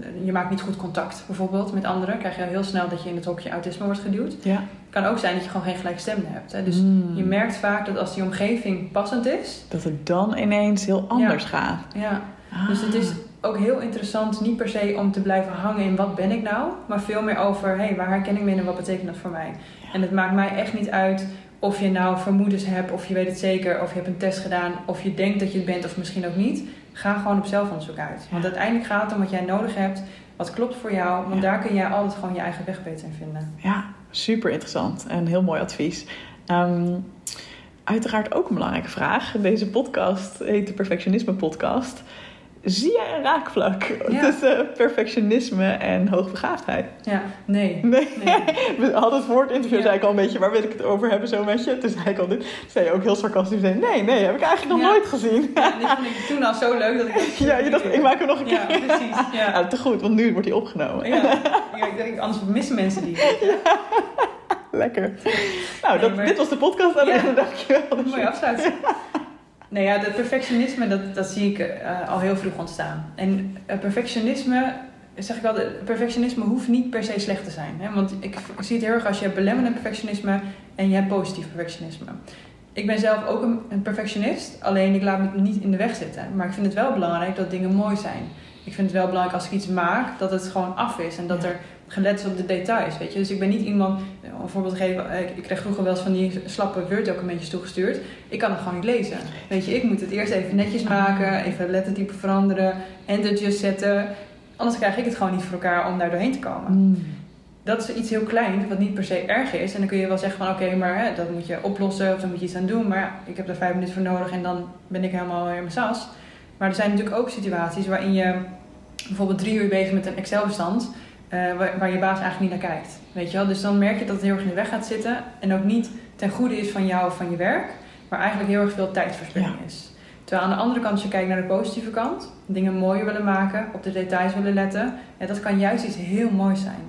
uh, je maakt niet goed contact bijvoorbeeld met anderen, krijg je heel snel dat je in het hokje autisme wordt geduwd. Ja. Het kan ook zijn dat je gewoon geen gelijkstemde hebt. Hè? Dus Mm. je merkt vaak dat als die omgeving passend is, Dat het dan ineens heel anders Ja. gaat. ja, Ah. dus het is ook heel interessant, niet per se om te blijven hangen in wat ben ik nou, maar veel meer over hey, waar herken ik me in en wat betekent dat voor mij. En het maakt mij echt niet uit of je nou vermoedens hebt, of je weet het zeker, of je hebt een test gedaan, of je denkt dat je het bent of misschien ook niet. Ga gewoon op zelfonderzoek uit. Want uiteindelijk gaat het om wat jij nodig hebt, wat klopt voor jou, want Ja. daar kun jij altijd gewoon je eigen weg beter in vinden. Ja, super interessant en heel mooi advies. Ehm, uiteraard ook een belangrijke vraag. Deze podcast heet de Perfectionisme Podcast. Zie jij een raakvlak Ja. tussen perfectionisme en hoogbegaafdheid? Ja, nee. Nee. Nee. We hadden het voor het interview, Ja. zei ik al een beetje, waar wil ik het over hebben zo met je? Toen zei ik al dit. Zei je ook heel sarcastisch, nee, nee, nee, heb ik eigenlijk nog Ja. nooit gezien. Ja, die vond ik toen al zo leuk dat ik... Ja, je dacht, ik maak hem nog een Ja, keer. precies. Ja. Ja, te goed, want nu wordt hij opgenomen. Ja, ja ik denk, anders missen mensen die. Lekker. Nou, dat, maar- dit was de podcast. Ja. Ja. Dankjewel. Mooi afsluiten. Nee, ja, dat perfectionisme, dat, dat zie ik eh, al heel vroeg ontstaan. En uh, perfectionisme, zeg ik wel, perfectionisme hoeft niet per se slecht te zijn. Hè? Want ik, ik zie het heel erg als je hebt belemmerend perfectionisme en je hebt positief perfectionisme. Ik ben zelf ook een, een perfectionist, alleen ik laat me niet in de weg zitten. Maar ik vind het wel belangrijk dat dingen mooi zijn. Ik vind het wel belangrijk als ik iets maak, dat het gewoon af is en dat Ja. er gelet is op de details, weet je. Dus ik ben niet iemand, om een voorbeeld te geven, ik, ik kreeg vroeger wel eens van die slappe Word-documentjes toegestuurd. Ik kan het gewoon niet lezen. Weet je, ik moet het eerst even netjes maken, even lettertype veranderen, entertjes zetten. Anders krijg ik het gewoon niet voor elkaar om daar doorheen te komen. Mm. Dat is iets heel kleins, wat niet per se erg is. En dan kun je wel zeggen van oké, maar hè, dat moet je oplossen of daar moet je iets aan doen. Maar ja, ik heb er vijf minuten voor nodig en dan ben ik helemaal weer in mijn sas. Maar er zijn natuurlijk ook situaties waarin je bijvoorbeeld drie uur bezig met een Excel-bestand, eh, waar, waar je baas eigenlijk niet naar kijkt. Weet je wel? Dus dan merk je dat het heel erg in de weg gaat zitten en ook niet ten goede is van jou of van je werk, maar eigenlijk heel erg veel tijdverspilling is. Terwijl aan de andere kant, als je kijkt naar de positieve kant, dingen mooier willen maken, op de details willen letten, ja, dat kan juist iets heel moois zijn.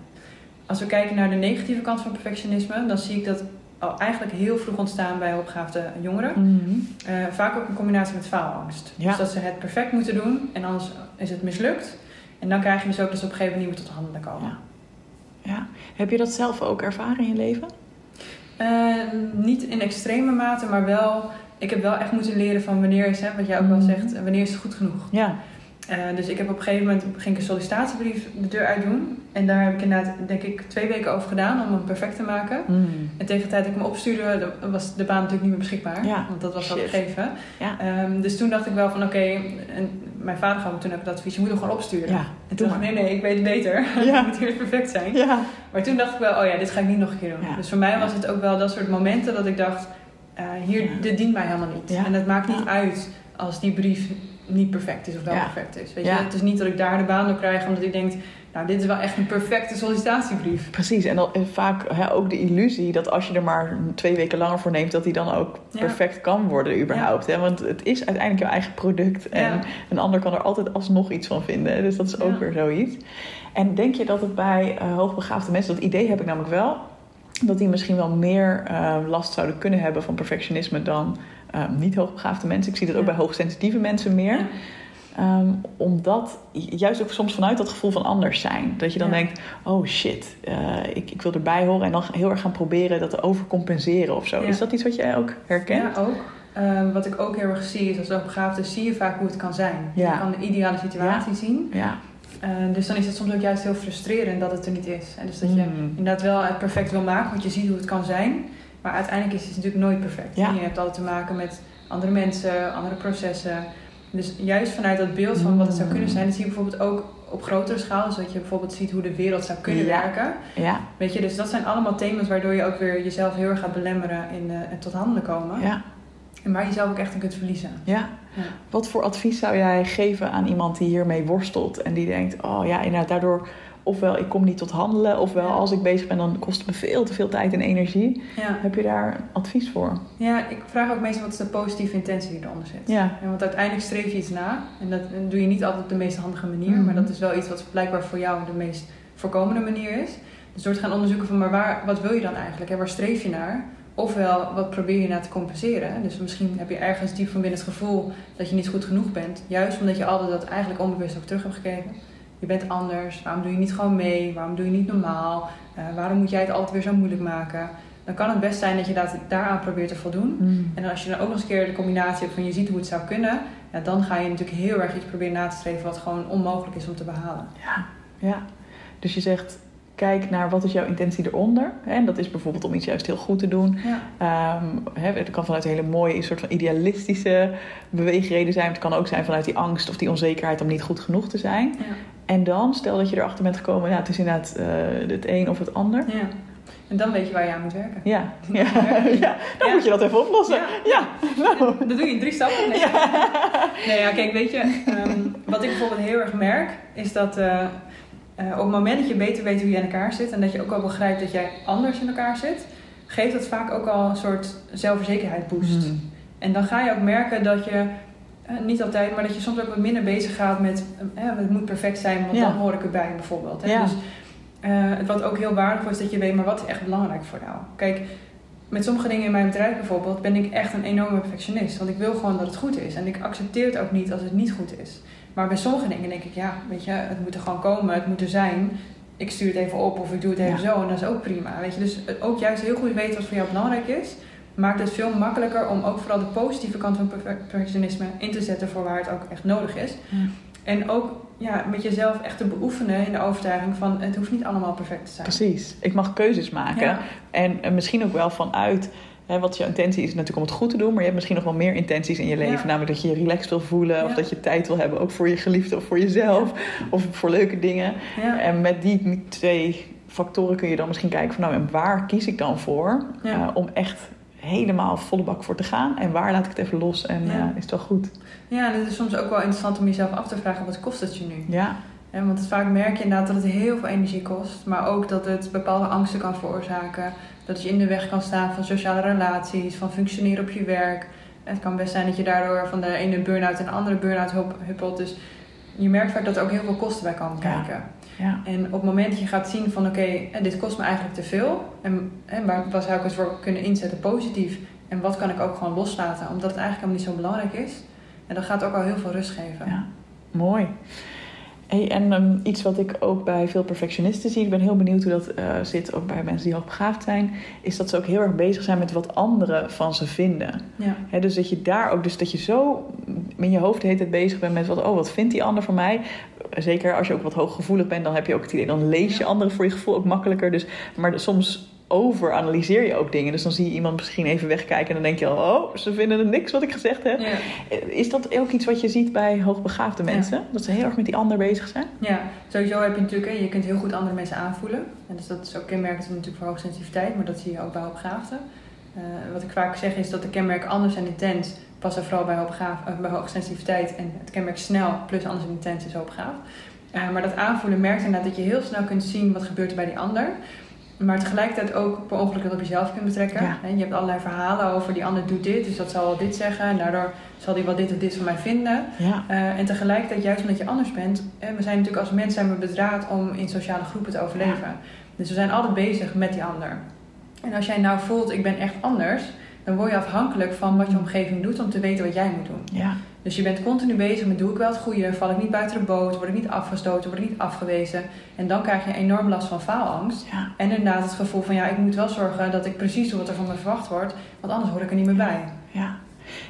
Als we kijken naar de negatieve kant van perfectionisme, dan zie ik dat al eigenlijk heel vroeg ontstaan bij hoogbegaafde jongeren. Mm. Eh, vaak ook in combinatie met faalangst. Ja. Dus dat ze het perfect moeten doen en anders is het mislukt. En dan krijg je dus ook dat ze op een gegeven moment niet meer tot handelen komen. Ja. Ja. Heb je dat zelf ook ervaren in je leven? Eh, niet in extreme mate, maar wel... Ik heb wel echt moeten leren van wanneer is, hè, wat jij ook wel Mhm. zegt, wanneer is het goed genoeg. Ja. Eh, dus ik heb op een gegeven moment ging ik een sollicitatiebrief de deur uit doen. En daar heb ik inderdaad, denk ik, twee weken over gedaan om hem perfect te maken. Mm. En tegen de tijd dat ik me opstuurde, was de baan natuurlijk niet meer beschikbaar. Ja. Want dat was al gegeven. Ja. Ehm, dus toen dacht ik wel van oké, en mijn vader gaf me toen ook het advies, je moet hem gewoon opsturen. Ja, En toen dacht ik, nee, nee, ik weet het beter. Het moet eerst perfect zijn. Ja. Maar toen dacht ik wel, oh ja, dit ga ik niet nog een keer doen. Dus voor mij was het ook wel dat soort momenten dat ik dacht, eh, hier, dit dient mij helemaal niet. Ja. En het maakt niet uit als die brief niet perfect is of wel Ja. perfect is. Weet je? Het is niet dat ik daar de baan door krijg omdat ik denk, nou, dit is wel echt een perfecte sollicitatiebrief. Precies, en, dan, en vaak hè, ook de illusie dat als je er maar twee weken langer voor neemt, dat die dan ook perfect kan worden überhaupt. Hè? Want het is uiteindelijk jouw eigen product en een ander kan er altijd alsnog iets van vinden. Dus dat is ook weer zoiets. En denk je dat het bij eh, hoogbegaafde mensen, dat idee heb ik namelijk wel, dat die misschien wel meer eh, last zouden kunnen hebben van perfectionisme dan eh, niet hoogbegaafde mensen. Ik zie dat ook bij hoogsensitieve mensen meer. Ehm, omdat juist ook soms vanuit dat gevoel van anders zijn. Dat je dan Ja. denkt, oh shit, eh, ik, ik wil erbij horen. En dan heel erg gaan proberen dat te overcompenseren of zo. Ja. Is dat iets wat jij ook herkent? Ja, ook. Ehm, wat ik ook heel erg zie is als hoogbegaafde zie je vaak hoe het kan zijn. Ja. Je kan de ideale situatie zien. Ja. Dus dan is het soms ook juist heel frustrerend dat het er niet is. En dus dat je Mm. inderdaad wel het perfect wil maken, want je ziet hoe het kan zijn. Maar uiteindelijk is het natuurlijk nooit perfect. Ja. En je hebt altijd te maken met andere mensen, andere processen. Dus juist vanuit dat beeld van wat het zou kunnen zijn, dat zie je bijvoorbeeld ook op grotere schaal. Dus dat je bijvoorbeeld ziet hoe de wereld zou kunnen Ja. werken. Ja, Weet je, dus dat zijn allemaal thema's waardoor je ook weer jezelf heel erg gaat belemmeren in eh, het tot handelen komen. ja, En waar je jezelf ook echt in kunt verliezen. ja. Ja. Wat voor advies zou jij geven aan iemand die hiermee worstelt en die denkt, oh ja, inderdaad, daardoor ofwel ik kom niet tot handelen, ofwel als ik bezig ben, dan kost het me veel te veel tijd en energie. Ja. Heb je daar advies voor? ja, ik vraag ook meestal wat is de positieve intentie die eronder zit. Ja, Ja, want uiteindelijk streef je iets na. En dat doe je niet altijd op de meest handige manier. Mhm. Maar dat is wel iets wat blijkbaar voor jou de meest voorkomende manier is. Dus door te gaan onderzoeken van maar waar, wat wil je dan eigenlijk? Hè? Waar streef je naar? Ofwel, wat probeer je naar te compenseren? Dus misschien heb je ergens diep van binnen het gevoel dat je niet goed genoeg bent. Juist omdat je altijd dat eigenlijk onbewust ook terug hebt gekregen. Je bent anders. Waarom doe je niet gewoon mee? Waarom doe je niet normaal? Eh, waarom moet jij het altijd weer zo moeilijk maken? Dan kan het best zijn dat je dat, daaraan probeert te voldoen. Mm. En als je dan ook nog eens een keer de combinatie hebt van je ziet hoe het zou kunnen, ja, dan ga je natuurlijk heel erg iets proberen na te streven wat gewoon onmogelijk is om te behalen. Ja, ja. Dus je zegt, kijk naar wat is jouw intentie eronder. En dat is bijvoorbeeld om iets juist heel goed te doen. Ja, Ehm, het kan vanuit een hele mooie, soort van idealistische beweegreden zijn. Het kan ook zijn vanuit die angst of die onzekerheid om niet goed genoeg te zijn. ja, En dan, stel dat je erachter bent gekomen, ja, het is inderdaad eh, het een of het ander. ja. En dan weet je waar je aan moet werken. Ja, ja. ja. dan Ja. moet je dat even oplossen. Ja. Ja, nou. Dat doe je in drie stappen. Nee, nee ja, kijk, weet je, ehm, wat ik bijvoorbeeld heel erg merk, is dat eh, eh, op het moment dat je beter weet hoe je in elkaar zit en dat je ook al begrijpt dat jij anders in elkaar zit, geeft dat vaak ook al een soort zelfverzekerheid boost. Mm. En dan ga je ook merken dat je, eh, niet altijd, maar dat je soms ook wat minder bezig gaat met eh, het moet perfect zijn, want Ja. dan hoor ik erbij bijvoorbeeld. Hè? Ja. Dus wat ook heel waardevol is dat je weet, maar wat is echt belangrijk voor jou? Kijk, met sommige dingen in mijn bedrijf bijvoorbeeld ben ik echt een enorme perfectionist. Want ik wil gewoon dat het goed is. En ik accepteer het ook niet als het niet goed is. Maar bij sommige dingen denk ik, ja, weet je, het moet er gewoon komen, het moet er zijn. Ik stuur het even op of ik doe het even Ja. zo en dat is ook prima. Weet je, dus ook juist heel goed weten wat voor jou belangrijk is, maakt het veel makkelijker om ook vooral de positieve kant van perfe- perfectionisme in te zetten voor waar het ook echt nodig is. Ja. En ook ja, met jezelf echt te beoefenen in de overtuiging van het hoeft niet allemaal perfect te zijn. Precies. Ik mag keuzes maken. Ja. En misschien ook wel vanuit. Hè, wat je intentie is natuurlijk om het goed te doen, maar je hebt misschien nog wel meer intenties in je leven. Ja. Namelijk dat je je relaxed wil voelen, of dat je tijd wil hebben, ook voor je geliefde of voor jezelf, of voor leuke dingen. En met die twee factoren kun je dan misschien kijken van nou, en waar kies ik dan voor eh, om echt helemaal volle bak voor te gaan en waar laat ik het even los en Ja. eh, is het wel goed. ja, en het is soms ook wel interessant om jezelf af te vragen, wat kost het je nu? Ja, want vaak merk je inderdaad dat het heel veel energie kost, maar ook dat het bepaalde angsten kan veroorzaken. Dat je in de weg kan staan van sociale relaties, van functioneren op je werk. Het kan best zijn dat je daardoor van de ene burn-out en de andere burn-out hup- huppelt. Dus je merkt vaak dat er ook heel veel kosten bij Ja. kijken. ja, En op het moment dat je gaat zien van oké, eh, dit kost me eigenlijk te veel. En waar, waar zou ik het voor kunnen inzetten positief? En wat kan ik ook gewoon loslaten, omdat het eigenlijk helemaal niet zo belangrijk is. En dat gaat ook al heel veel rust geven. ja. mooi. Hey, en ehm, iets wat ik ook bij veel perfectionisten zie, ik ben heel benieuwd hoe dat eh, zit, ook bij mensen die hoogbegaafd zijn, is dat ze ook heel erg bezig zijn met wat anderen van ze vinden. Ja. Dus dat je daar ook, dus dat je zo in je hoofd hele tijd bezig bent met wat, oh, wat vindt die ander van mij? Zeker als je ook wat hooggevoelig bent, dan heb je ook het idee, dan lees je anderen voor je gevoel ook makkelijker. Dus, maar soms overanalyseer je ook dingen. Dus dan zie je iemand misschien even wegkijken en dan denk je al, oh, ze vinden het niks wat ik gezegd heb. Ja. Is dat ook iets wat je ziet bij hoogbegaafde mensen? Dat ze heel erg met die ander bezig zijn? Ja, sowieso heb je natuurlijk, hè, je kunt heel goed andere mensen aanvoelen. En dus dat is ook kenmerkend natuurlijk voor hoogsensitiviteit, maar dat zie je ook bij hoogbegaafden. Eh, wat ik vaak zeg is dat de kenmerken anders en intens passen vooral bij, eh, bij hoogsensitiviteit. En het kenmerk snel plus anders en intens is hoogbegaafd. Eh, maar dat aanvoelen merkt inderdaad dat je heel snel kunt zien wat gebeurt er bij die ander. Maar tegelijkertijd ook per ongeluk dat op jezelf kunt betrekken. Ja. Je hebt allerlei verhalen over die ander doet dit, dus dat zal wel dit zeggen. En daardoor zal hij wel dit of dit van mij vinden. Ja, Eh, en tegelijkertijd, juist omdat je anders bent, hè, we zijn natuurlijk als mens zijn we bedraad om in sociale groepen te overleven. Dus we zijn altijd bezig met die ander. En als jij nou voelt, ik ben echt anders, dan word je afhankelijk van wat je omgeving doet om te weten wat jij moet doen. ja, Dus je bent continu bezig met doe ik wel het goede, val ik niet buiten de boot, word ik niet afgestoten, word ik niet afgewezen. En dan krijg je enorm last van faalangst. ja. En inderdaad het gevoel van ja, ik moet wel zorgen dat ik precies doe wat er van me verwacht wordt, want anders hoor ik er niet meer bij. Ja.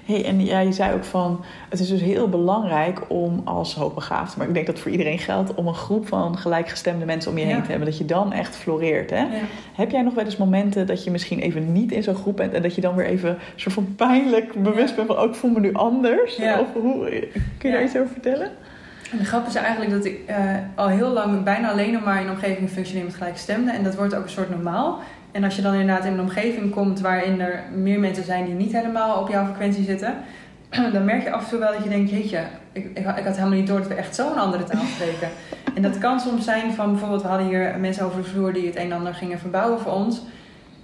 Hey, en ja, je zei ook van, het is dus heel belangrijk om als hoogbegaafd, maar ik denk dat voor iedereen geldt, om een groep van gelijkgestemde mensen om je heen Ja. te hebben. Dat je dan echt floreert. Hè? Ja. Heb jij nog wel eens momenten dat je misschien even niet in zo'n groep bent en dat je dan weer even soort van pijnlijk bewust bent van, oh, ik voel me nu anders? Ja. Of hoe, kun je daar iets over vertellen? En de grap is eigenlijk dat ik eh, al heel lang bijna alleen nog maar in een omgeving functioneer met gelijkstemden. En dat wordt ook een soort normaal. En als je dan inderdaad in een omgeving komt waarin er meer mensen zijn die niet helemaal op jouw frequentie zitten, dan merk je af en toe wel dat je denkt, jeetje, ik, ik, ik had helemaal niet door dat we echt zo'n andere taal spreken. en dat kan soms zijn van bijvoorbeeld, we hadden hier mensen over de vloer die het een en ander gingen verbouwen voor ons.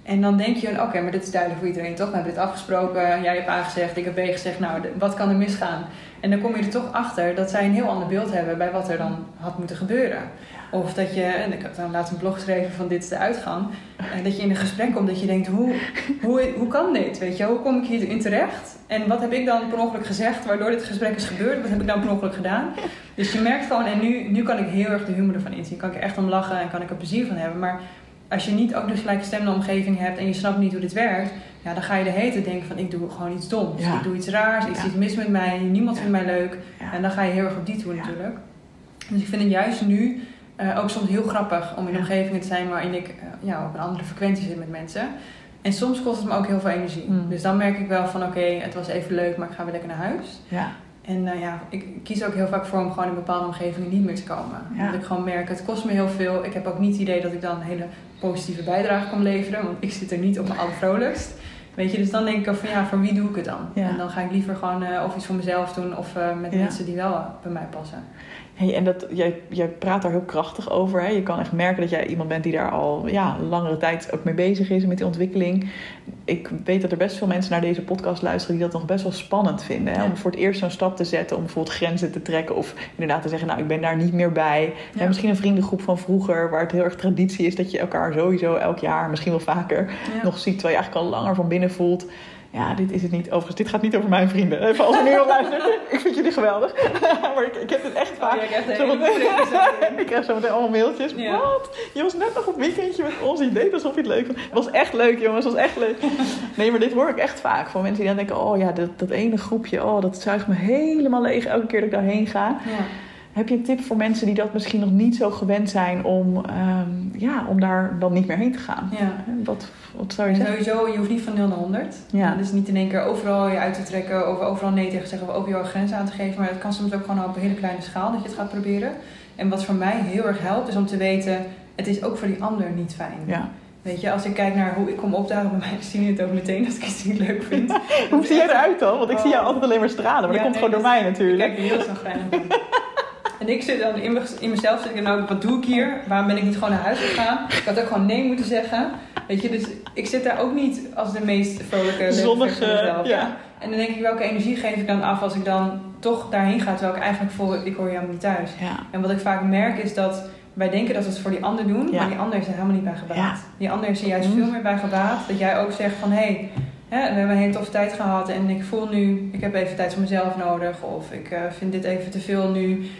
En dan denk je, oké, maar dit is duidelijk voor iedereen toch? We hebben dit afgesproken, jij hebt A gezegd, ik heb B gezegd, nou, wat kan er misgaan? En dan kom je er toch achter dat zij een heel ander beeld hebben bij wat er dan had moeten gebeuren. Of dat je, en ik heb dan laatst een blog geschreven van dit is de uitgang. En dat je in een gesprek komt dat je denkt, hoe, hoe, hoe kan dit? Weet je, hoe kom ik hierin terecht? En wat heb ik dan per ongeluk gezegd waardoor dit gesprek is gebeurd? Wat heb ik dan per ongeluk gedaan? Dus je merkt gewoon, en nu, nu kan ik heel erg de humor ervan inzien. Kan ik er echt om lachen en kan ik er plezier van hebben. Maar als je niet ook dus gelijkstemde omgeving hebt en je snapt niet hoe dit werkt, ja, dan ga je de hele tijd denken van ik doe gewoon iets doms. Ja. Ik doe iets raars, iets Ja. iets mis met mij, niemand vindt mij leuk. En dan ga je heel erg op die toe natuurlijk. Dus ik vind het juist nu eh, ook soms heel grappig om in omgevingen te zijn waarin ik eh, ja, op een andere frequentie zit met mensen. En soms kost het me ook heel veel energie. Mm. Dus dan merk ik wel van oké, het was even leuk, maar ik ga weer lekker naar huis. Ja, En eh, ja, ik kies ook heel vaak voor om gewoon in bepaalde omgevingen niet meer te komen. Ja. Omdat ik gewoon merk, het kost me heel veel. Ik heb ook niet het idee dat ik dan hele positieve bijdrage kan leveren. Want ik zit er niet op mijn allervrolijkst. Weet je, dus dan denk ik van ja, voor wie doe ik het dan? Ja. En dan ga ik liever gewoon eh, of iets voor mezelf doen of eh, met Ja. mensen die wel bij mij passen. Hey, en dat, jij, jij praat daar heel krachtig over. Hè? Je kan echt merken dat jij iemand bent die daar al ja, langere tijd ook mee bezig is met die ontwikkeling. Ik weet dat er best veel mensen naar deze podcast luisteren die dat nog best wel spannend vinden. Hè? Ja. Om voor het eerst zo'n stap te zetten, om bijvoorbeeld grenzen te trekken. Of inderdaad te zeggen, nou ik ben daar niet meer bij. Ja. Misschien een vriendengroep van vroeger, waar het heel erg traditie is dat je elkaar sowieso elk jaar, misschien wel vaker, Ja. nog ziet. Terwijl je eigenlijk al langer van binnen voelt. Ja, dit is het niet. Overigens, dit gaat niet over mijn vrienden. Even als er nu al luistert. Ik vind jullie geweldig. maar ik, ik heb het echt Oh, vaak. ja, ik Zo ik krijg zo meteen allemaal mailtjes. Ja. Wat? Je was net nog op weekendje met ons. Je deed alsof je het leuk vond. Het was echt leuk, jongens. Het was echt leuk. Nee, maar dit hoor ik echt vaak. Van mensen die dan denken... Oh ja, dat, dat ene groepje. Oh, dat zuigt me helemaal leeg elke keer dat ik daarheen ga. Ja. Heb je een tip voor mensen die dat misschien nog niet zo gewend zijn om, um, ja, om daar dan niet meer heen te gaan? Ja. Wat, wat zou je zeggen? Sowieso, je hoeft niet van 0 naar 100. Ja. Dus niet in één keer overal je uit te trekken, of overal nee tegen te zeggen, of over jouw grenzen aan te geven. Maar het kan soms ook gewoon op een hele kleine schaal dat je het gaat proberen. En wat voor mij heel erg helpt, is om te weten, het is ook voor die ander niet fijn. Ja. Weet je, als ik kijk naar hoe ik kom opdagen bij mij, zien je het ook meteen als ik iets niet leuk vind. Hoe zie jij eruit dan? Want ik zie jou altijd alleen maar stralen, maar Ja, dat komt nee, gewoon door mij natuurlijk. Ik kijk heel zagrijnig aan. En ik zit dan in, in mezelf, zit ik nou, wat doe ik hier? Waarom ben ik niet gewoon naar huis gegaan? Ik had ook gewoon nee moeten zeggen. Weet je, dus ik zit daar ook niet als de meest vrolijke, Zonnige, mezelf. ja. En dan denk ik, welke energie geef ik dan af als ik dan toch daarheen ga? Terwijl ik eigenlijk voel, ik hoor helemaal niet thuis. Ja. En wat ik vaak merk is dat wij denken dat we het voor die ander doen, Ja. maar die ander is er helemaal niet bij gebaat. Die ander is er juist veel meer bij gebaat. Dat jij ook zegt van hé, hey, we hebben een hele toffe tijd gehad en ik voel nu, ik heb even tijd voor mezelf nodig of ik eh, vind dit even te veel nu.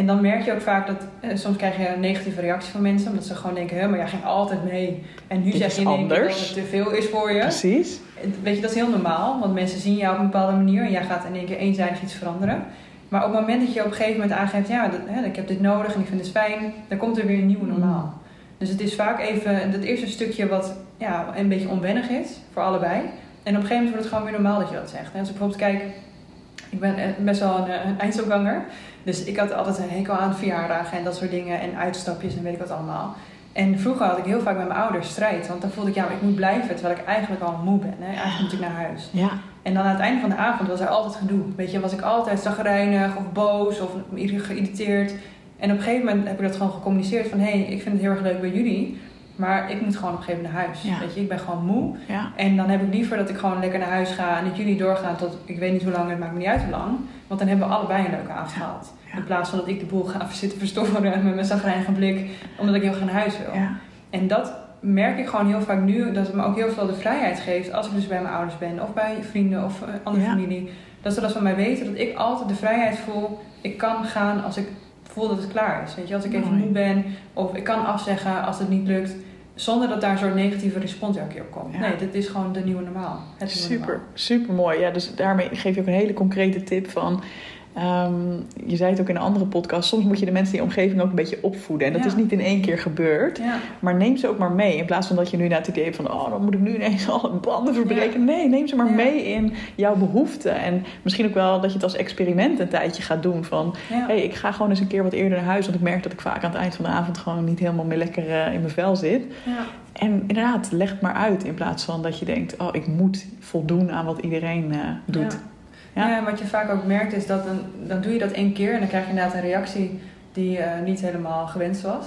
En dan merk je ook vaak dat eh, soms krijg je een negatieve reactie van mensen, omdat ze gewoon denken, hè, maar jij ging altijd mee. En nu Dit zeg je in dat het te veel is voor je. Precies. Weet je, dat is heel normaal, want mensen zien jou op een bepaalde manier en jij gaat in één keer eenzijdig iets veranderen. Maar op het moment dat je op een gegeven moment aangeeft, ja, dat, hè, ik heb dit nodig en ik vind het fijn, dan komt er weer een nieuwe normaal. Dus het is vaak even dat eerste stukje wat ja, een beetje onwennig is voor allebei. En op een gegeven moment wordt het gewoon weer normaal dat je dat zegt. Als ik bijvoorbeeld kijk, ik ben eh, best wel een, een eindselganger. Dus ik had altijd een hekel aan verjaardagen en dat soort dingen en uitstapjes en weet ik wat allemaal. En vroeger had ik heel vaak met mijn ouders strijd. Want dan voelde ik, ja, ik moet blijven terwijl ik eigenlijk al moe ben. Hè? Eigenlijk moet ik naar huis. Ja. En dan aan het einde van de avond was er altijd gedoe. Weet je, was ik altijd zagrijnig of boos of geïrriteerd. En op een gegeven moment heb ik dat gewoon gecommuniceerd van... hé, hey, ik vind het heel erg leuk bij jullie, maar ik moet gewoon op een gegeven moment naar huis. Ja. Weet je, ik ben gewoon moe. Ja. En dan heb ik liever dat ik gewoon lekker naar huis ga en dat jullie doorgaan tot... ik weet niet hoe lang, het maakt me niet uit hoe lang. Want dan hebben we allebei een leuke avond gehad. Ja. In plaats van dat ik de boel ga zitten verstoren met mijn zagrijnige blik... omdat ik heel graag naar huis wil. Ja. En dat merk ik gewoon heel vaak nu, dat het me ook heel veel de vrijheid geeft als ik dus bij mijn ouders ben of bij vrienden of eh, andere familie. Dat ze dat van mij weten, dat ik altijd de vrijheid voel. Ik kan gaan als ik voel dat het klaar is. Weet je, als ik even moe ben of ik kan afzeggen als het niet lukt. Zonder dat daar soort negatieve respons elke keer op komt. Ja. Nee, dit is gewoon de nieuwe normaal. Het Super, normaal. super mooi. Ja, dus daarmee geef je ook een hele concrete tip van. Ehm, je zei het ook in een andere podcast. Soms moet je de mensen in je omgeving ook een beetje opvoeden. En dat Ja. is niet in één keer gebeurd. Ja, Maar neem ze ook maar mee. In plaats van dat je nu naar het idee hebt van... oh, dan moet ik nu ineens alle banden verbreken. Nee, neem ze maar mee in jouw behoeften. En misschien ook wel dat je het als experiment een tijdje gaat doen. Van, hey, ik ga gewoon eens een keer wat eerder naar huis. Want ik merk dat ik vaak aan het eind van de avond... gewoon niet helemaal meer lekker eh, in mijn vel zit. ja. En inderdaad, leg het maar uit. In plaats van dat je denkt... oh, ik moet voldoen aan wat iedereen eh, doet. Ja. Wat je vaak ook merkt is dat dan, dan doe je dat één keer en dan krijg je inderdaad een reactie die eh, niet helemaal gewenst was.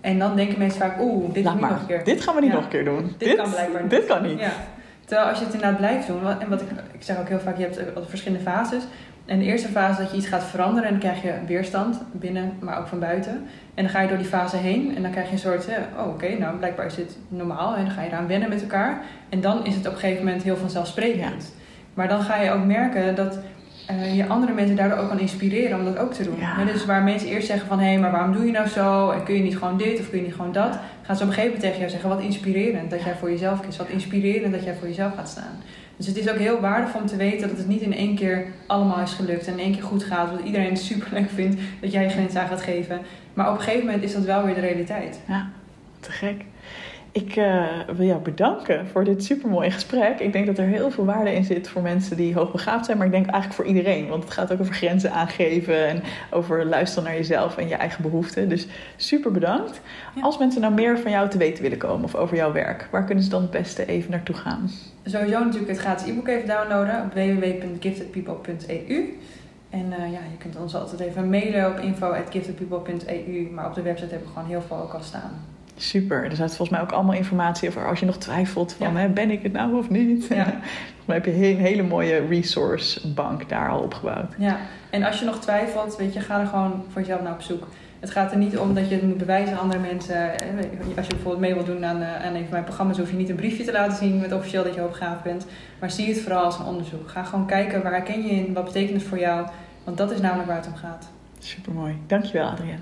En dan denken mensen vaak, oeh, dit Laat maar. nog een keer. Dit gaan we niet Ja. nog een keer doen. Dit kan blijkbaar niet. Dit kan niet. Ja. Terwijl als je het inderdaad blijft doen, en wat ik, ik zeg ook heel vaak, je hebt eh, verschillende fases. En de eerste fase is dat je iets gaat veranderen en dan krijg je weerstand binnen, maar ook van buiten. En dan ga je door die fase heen en dan krijg je een soort, eh, oh oké, nou blijkbaar is dit normaal en dan ga je eraan wennen met elkaar. En dan is het op een gegeven moment heel vanzelfsprekend. Maar dan ga je ook merken dat eh, je andere mensen daardoor ook kan inspireren om dat ook te doen. Ja. Dus waar mensen eerst zeggen van, hé, hey, maar waarom doe je nou zo? En kun je niet gewoon dit of kun je niet gewoon dat? Gaan ze op een gegeven moment tegen jou zeggen, wat inspirerend dat jij voor jezelf kiest. Wat inspirerend dat jij voor jezelf gaat staan. Dus het is ook heel waardevol om te weten dat het niet in één keer allemaal is gelukt en in één keer goed gaat. Dat iedereen het super leuk vindt dat jij je grens aan gaat geven. Maar op een gegeven moment is dat wel weer de realiteit. Ja, te gek. Ik eh, wil jou bedanken voor dit supermooie gesprek. Ik denk dat er heel veel waarde in zit voor mensen die hoogbegaafd zijn. Maar ik denk eigenlijk voor iedereen. Want het gaat ook over grenzen aangeven. En over luisteren naar jezelf en je eigen behoeften. Dus super bedankt. Ja. Als mensen nou meer van jou te weten willen komen of over jouw werk. Waar kunnen ze dan het beste even naartoe gaan? Sowieso natuurlijk het gratis e-book even downloaden op www.giftedpeople.eu. En eh, ja, je kunt ons altijd even mailen op info.giftedpeople.eu. Maar op de website hebben we gewoon heel veel ook al staan. Super. Er staat volgens mij ook allemaal informatie over als je nog twijfelt van Ja. hè, ben ik het nou of niet. Ja. volgens mij heb je een hele mooie resource bank daar al opgebouwd. Ja, en als je nog twijfelt, weet je, ga er gewoon voor jezelf naar op zoek. Het gaat er niet om dat je het moet bewijzen aan andere mensen. Eh, Als je bijvoorbeeld mee wilt doen aan, eh, aan een van mijn programma's, hoef je niet een briefje te laten zien met officieel dat je hooggaaf bent. Maar zie het vooral als een onderzoek. Ga gewoon kijken waar ken je in, wat betekent het voor jou. Want dat is namelijk waar het om gaat. Super mooi. Dankjewel Adrienne.